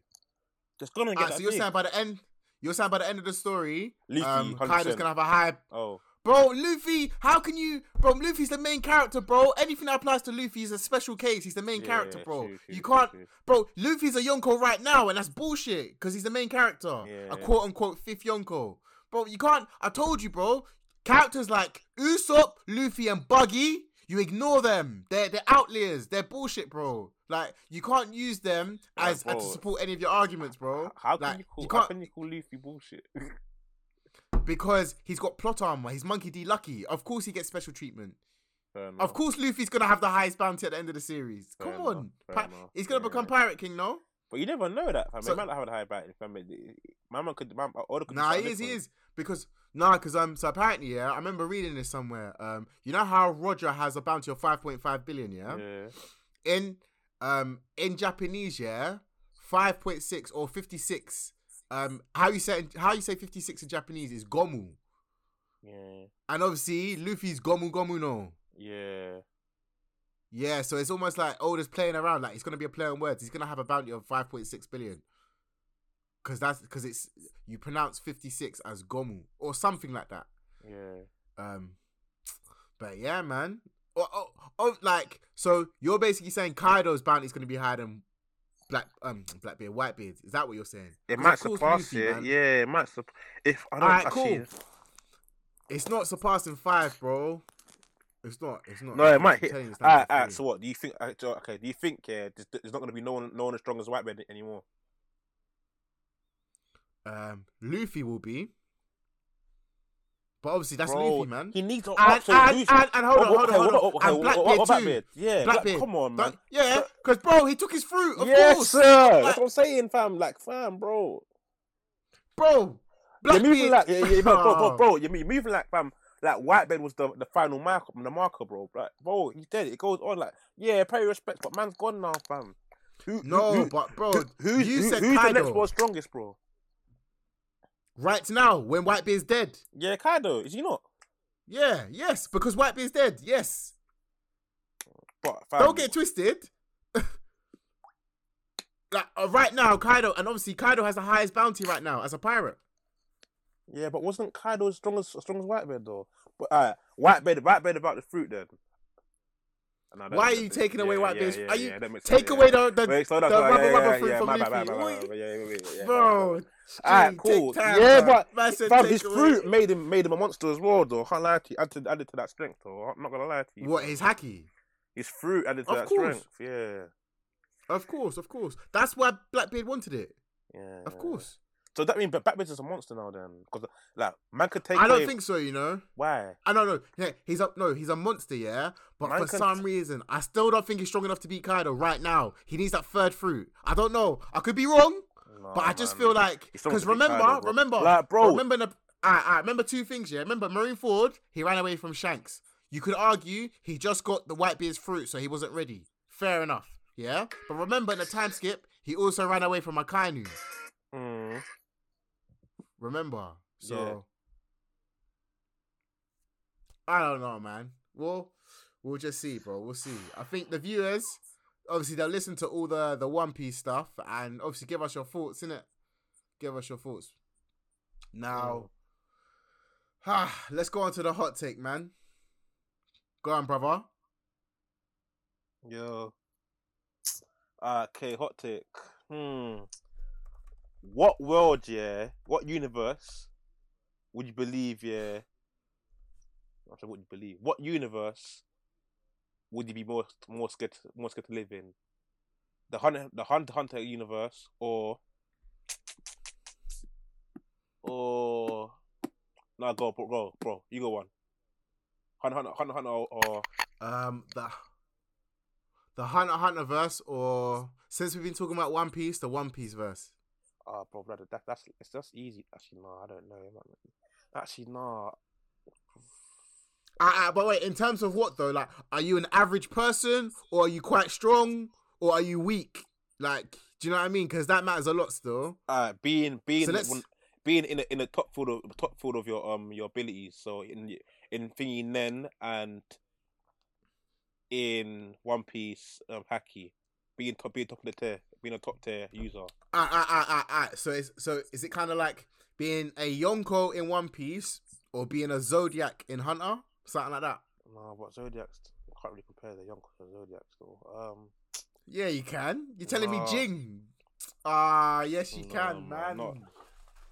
It's gonna get Alright, that so you're big. saying by the end, you're saying by the end of the story, Luffy, um, 100%. Kaido's gonna have a high oh, Bro, Luffy, how can you, bro? Luffy's the main character, bro. Anything that applies to Luffy is a special case. He's the main Yeah, character, bro. true, true, you can't, true. bro. Luffy's a Yonko right now, and that's bullshit because he's the main character, Yeah, a quote unquote fifth Yonko, bro. You can't. I told you, bro. Characters like Usopp, Luffy, and Buggy, you ignore them. They're they're outliers. They're bullshit, bro. Like you can't use them Yeah, as, as uh, to support any of your arguments, bro. how can like, you call? you how can't- can you call Luffy bullshit? because he's got plot armor. He's Monkey D. Lucky. Of course, he gets special treatment. Of course, Luffy's gonna have the highest bounty at the end of the series. Fair Come enough, on, Pi- he's gonna become Pirate King, no? But you never know that, fam. So- So, might not have a high batting, fam. My man could, my, could do Nah, he is, he is because nah, because um, so apparently, yeah, I remember reading this somewhere. Um, you know how Roger has a bounty of five point five billion, yeah? Yeah. In um, in Japanese, yeah, five point six or fifty six. Um, how you say how you say fifty six in Japanese is gomu, Yeah. and obviously Luffy's gomu gomu no. Yeah. Yeah, so it's almost like Oda's playing around. Like he's gonna be a play on words. He's gonna have a bounty of five point six billion. Cause that's because it's you pronounce fifty six as gomu or something like that. Yeah. Um, but yeah, man. Oh, oh, oh, like so you're basically saying Kaido's bounty is gonna be higher than Black um Blackbeard, Whitebeard. Is that what you're saying? It might surpass Luffy, it. man, Yeah, it might surpass. If I don't Alright, actually, cool. It's not surpassing five, bro. It's not. It's not. No, it might hit. telling you, it's All right, all right. So what do you think? uh, Okay, do you think yeah, there's, there's not going to be no one, no one as strong as Whitebeard anymore? Um, Luffy will be. But obviously that's Bro, Luffy, man. He needs to And, so and, and, and hold on, hold on, hold on. okay, and Blackbeard what- what too. Blackbeard? Yeah, Black- Blackbeard. come on, man. Black- yeah, because bro, he took his fruit. Of yes, course, sir. That's what I'm saying, fam. Like, fam, bro. bro. You're Blackbeard. moving like, yeah, yeah, bro, bro, bro, Oh. bro. You're you're moving like, fam. Like Whitebeard was the, the final marker, the marker, bro. Like, bro, he's dead. It goes on like, yeah, pay respects, but man's gone now, fam. Who, No, who, but bro, who, who's, you who- said who's the next Kaido. world strongest, bro? right now when Whitebeard's dead. Yeah, Kaido. Is he not? Yeah, yes, because Whitebeard's dead. Yes, But fam, don't get twisted. like uh, right now, Kaido, and obviously Kaido has the highest bounty right now as a pirate. Yeah, but wasn't Kaido as strong as as strong as Whitebeard though? But uh, Whitebeard, Whitebeard about the fruit then. No, Why are you taking away yeah, Whitebeard's? yeah, Are yeah, you yeah, take away the the, Wait, the rubber rubber fruit from yeah, bro? Alright, cool. time, yeah, fam. but Man said his away- fruit made him made him a monster as well, though. Can't lie to you. Added, added to that strength, though. I'm not gonna lie to you. What his Haki? His fruit added to Of that course. strength. Yeah, Of course, of course. That's why Blackbeard wanted it. yeah. Of course. So that means, but Batman's is a monster now, then, because like man could take. I don't away- think so. You know. why. I don't know. Yeah, he's up. No, he's a monster. Yeah, but Man for can- some reason, I still don't think he's strong enough to beat Kaido right now. He needs that third fruit. I don't know. I could be wrong, but I just man. feel like because remember, Kaido, remember, Like, bro. remember the. I, I remember two things. Yeah, remember Marine Ford. He ran away from Shanks. You could argue he just got the Whitebeard's fruit, so he wasn't ready. Fair enough. Yeah, but remember in the time skip, he also ran away from Akainu. Mm. Remember? So Yeah. I don't know, man. Well, we'll just see, bro. We'll see. I think the viewers, obviously, they'll listen to all the the One Piece stuff and obviously give us your thoughts, innit? Give us your thoughts. Now, ah, let's go on to the hot take, man. Go on, brother. Yo. Okay, hot take. Hmm. What world, yeah? What universe would you believe, yeah? I said, what you believe? What universe would you be more more scared more scared to live in? the Hunter, the Hunter Hunter universe, or or nah, go bro, bro, bro, you go one. Hunter Hunter Hunter, Hunter or, or Um, the the Hunter Hunter verse, or since we've been talking about One Piece, the One Piece verse. Ah, bro, brother, that that's it's just easy. Actually, no, I don't know. man. Actually, no. Uh, uh, but wait, in terms of what though? Like, are you an average person, or are you quite strong, or are you weak? Like, do you know what I mean? Because that matters a lot still. Uh, being being So one- being in a, in a top field of top field of your um your abilities. So in in thingy Nen and in One Piece um Haki, being top being top of the tier, being a top tier user. Ah, ah, ah, ah, ah. So, is so is it kind of like being a Yonko in One Piece, or being a Zodiac in Hunter, something like that? No, but Zodiac's you can't really compare the young to Zodiacs though. Um, Yeah, you can. You're telling Nah. me Ging? Ah, yes, you No, can, man, not-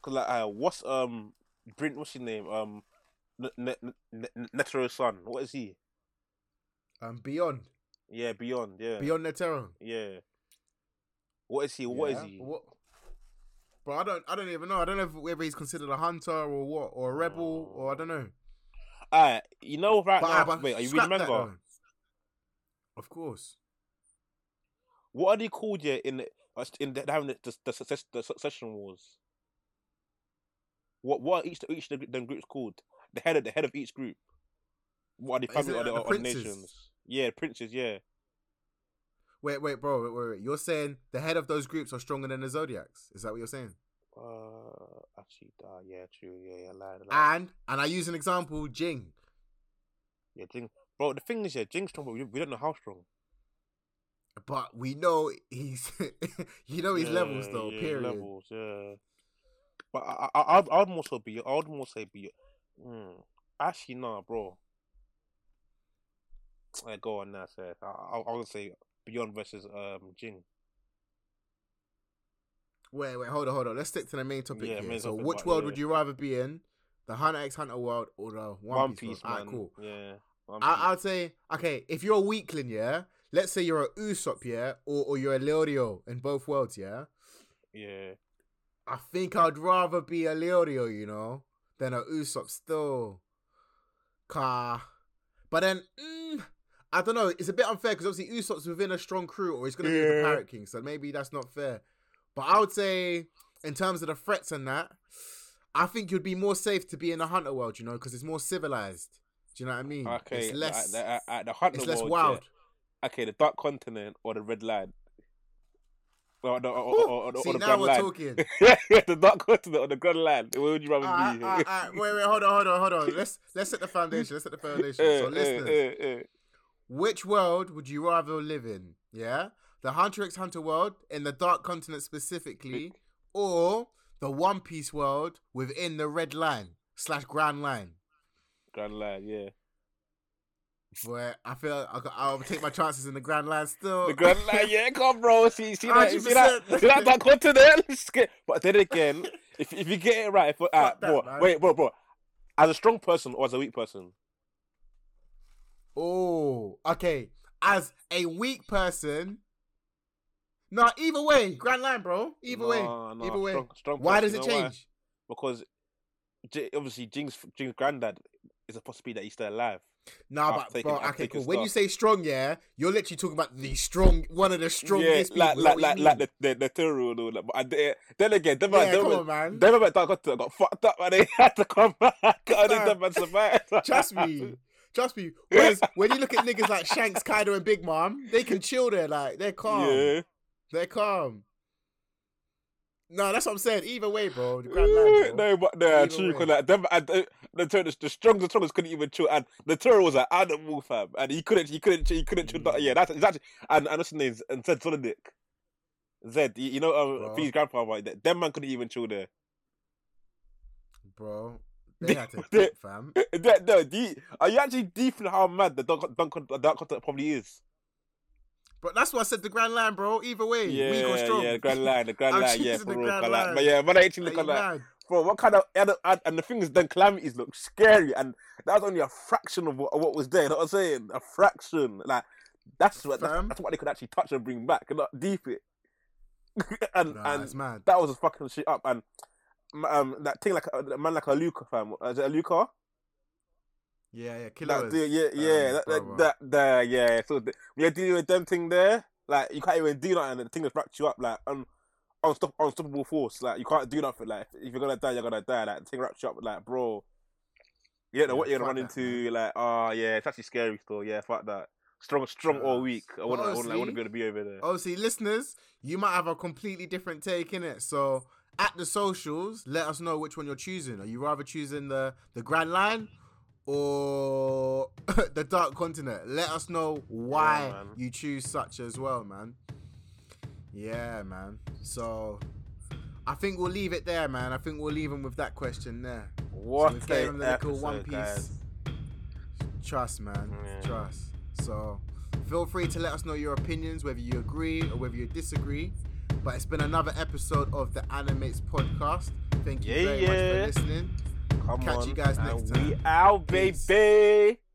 cause like uh, what's um Brent what's his name um N- N- N- N- Netero's son. What is he? Um, Beyond, Yeah, Beyond. Yeah, Beyond Netero. yeah. What is he? What is Yeah, he? What? Bro, I don't, I don't even know. I don't know if, whether he's considered a hunter or what, or a rebel, or I don't know. Alright, you know right But, now. but wait, are you reading manga? Of course. What are they called here in the, uh, in the, having the, the, the, success, the succession wars? What what are each each of them groups called? The head of the head of each group. What are the Isn't family or it the, the or nations? Yeah, princes. Yeah, Wait, wait, bro, wait, wait, wait. You're saying the head of those groups are stronger than the Zodiacs? Is that what you're saying? uh, actually, uh, yeah, true. Yeah, yeah, lied, lied. And and I use an example, Ging. yeah, Ging. Bro, the thing is, yeah, Ging's strong, but we, we don't know how strong. But we know he's, you know his Yeah, levels though. yeah, period. Levels, yeah. But I, I, I'd, I'd more so be, I'd more say be, mm, actually, nah, bro. I go on now, sir. I, I, I would say Beyond versus um Ging. Wait, wait, hold on, hold on. Let's stick to the main topic Yeah, here. main so, topic, which but world yeah. would you rather be in? The Hunter x Hunter world or the One, One, Piece, Piece, world? Alright, cool. Yeah. I. I'd say, okay, if you're a weakling, yeah, let's say you're a Usopp, yeah, or, or you're a Leorio in both worlds, yeah, yeah. I think I'd rather be a Leorio, you know, than a Usopp still. Car. But then, mm, I don't know, it's a bit unfair because obviously Usopp's within a strong crew or he's going to be with the Yeah. Pirate King, so maybe that's not fair. But I would say, in terms of the threats and that, I think you'd be more safe to be in the Hunter world, you know, because it's more civilized. Do you know what I mean? Okay. It's less, at, the- at the Hunter it's less world, wild. yeah. Okay, the Dark Continent or the Red Land. Or the, or, or, or, See, the now we're Line. talking. yeah, the Dark Continent or the Grand Land. Where would you rather Alright, be? alright, alright. Wait, wait, hold on, hold on, hold on. Let's let's set the foundation. Let's set the foundation. So, eh, listeners, eh, eh. Which world would you rather live in? Yeah, the Hunter x Hunter world in the Dark Continent specifically, or the One Piece world within the Red Line slash Grand Line? Grand Line, yeah. Where I feel I- I'll take my chances in the Grand Line still. The Grand Line, yeah, come on, bro. See, see that, see that, 100%. see that Dark Continent. But then again, if if you get it right, if, uh, that, bro, man. wait, bro, bro, as a strong person or as a weak person, Oh, okay. As a weak person. No, either way, Grand Line, bro. Either way, Nah, nah, either way. strong- strong Why person, does it know why? change? Because J- obviously Ging's Ging's granddad is a possibility that he's still alive. Nah, I've but taken- bro, okay, cool. When you say strong, yeah, you're literally talking about the strong, one of the strongest yeah, like people. like like like mean? the the, Netero and all that. But I, did- eh, then again, them yeah, man, them come man- on, man. them man got, got, got fucked up and they had to come back. I think Fam, them man survived. Trust me. Trust me. Whereas when you look at niggas like Shanks, Kaido, and Big Mom, they can chill there. Like they're calm. Yeah. They're calm. No, that's what I'm saying. Either way, bro. The Grand Line, bro. no, but no, Either true. Because like them, uh, the the strong, the strongest couldn't even chill, and Netero was an animal, fam, and he couldn't, he couldn't, he couldn't chill. Mm. Yeah, that's exactly. And and what's his name? And Zed Solonic. Zed, you, know, um, grandfather. That them man couldn't even chill there. Bro, they had to dip, fam. That, no, do you, are you actually deep in how mad the Dark, Dark, Dark Continent probably is? But that's why I said the Grand Line, bro. Either way, Yeah, weak or strong. yeah, the Grand Line, the Grand Line, yeah, for real. Grand but Line. But yeah, man, I actually look at mad? bro, what kind of and, and, the thing is, then calamities look scary, and that was only a fraction of what, of what was there. You know what I'm saying? A fraction. Like That's what that's, that's what they could actually touch and bring back and not deep it. and Nah, and mad. that was a fucking shit up. And um, that thing like uh, a man like a Luca fam, uh, is it a Luca? Yeah, yeah, That killer. dude, yeah, yeah, that, that, that, there, yeah. So the, you're dealing with them thing there, like you can't even do nothing. and The thing just wraps you up like un, unstop, unstoppable force. Like you can't do nothing. Like if you're gonna die, you're gonna die. Like the thing wraps you up. Like bro, you don't know Yeah, what you're gonna run that, into. Like oh yeah, it's actually scary still. Yeah, fuck that. Strong, strong all week. I want, I want, I want to be able to be over there. Obviously, listeners, you might have a completely different take in it. So at the socials, let us know which one you're choosing. Are you rather choosing the the Grand Line or the Dark Continent? Let us know why man. you choose such as well, man. Yeah, man. So I think we'll leave it there, man. I think we'll leave him with that question there. What we gave a him the little episode, One Piece. guys. Trust, man. Yeah. Trust. So feel free to let us know your opinions, whether you agree or whether you disagree. But it's been another episode of the Animates podcast. Thank you Yeah, very yeah. much for listening. Come Catch on, you guys and next We time. out, Peace. baby.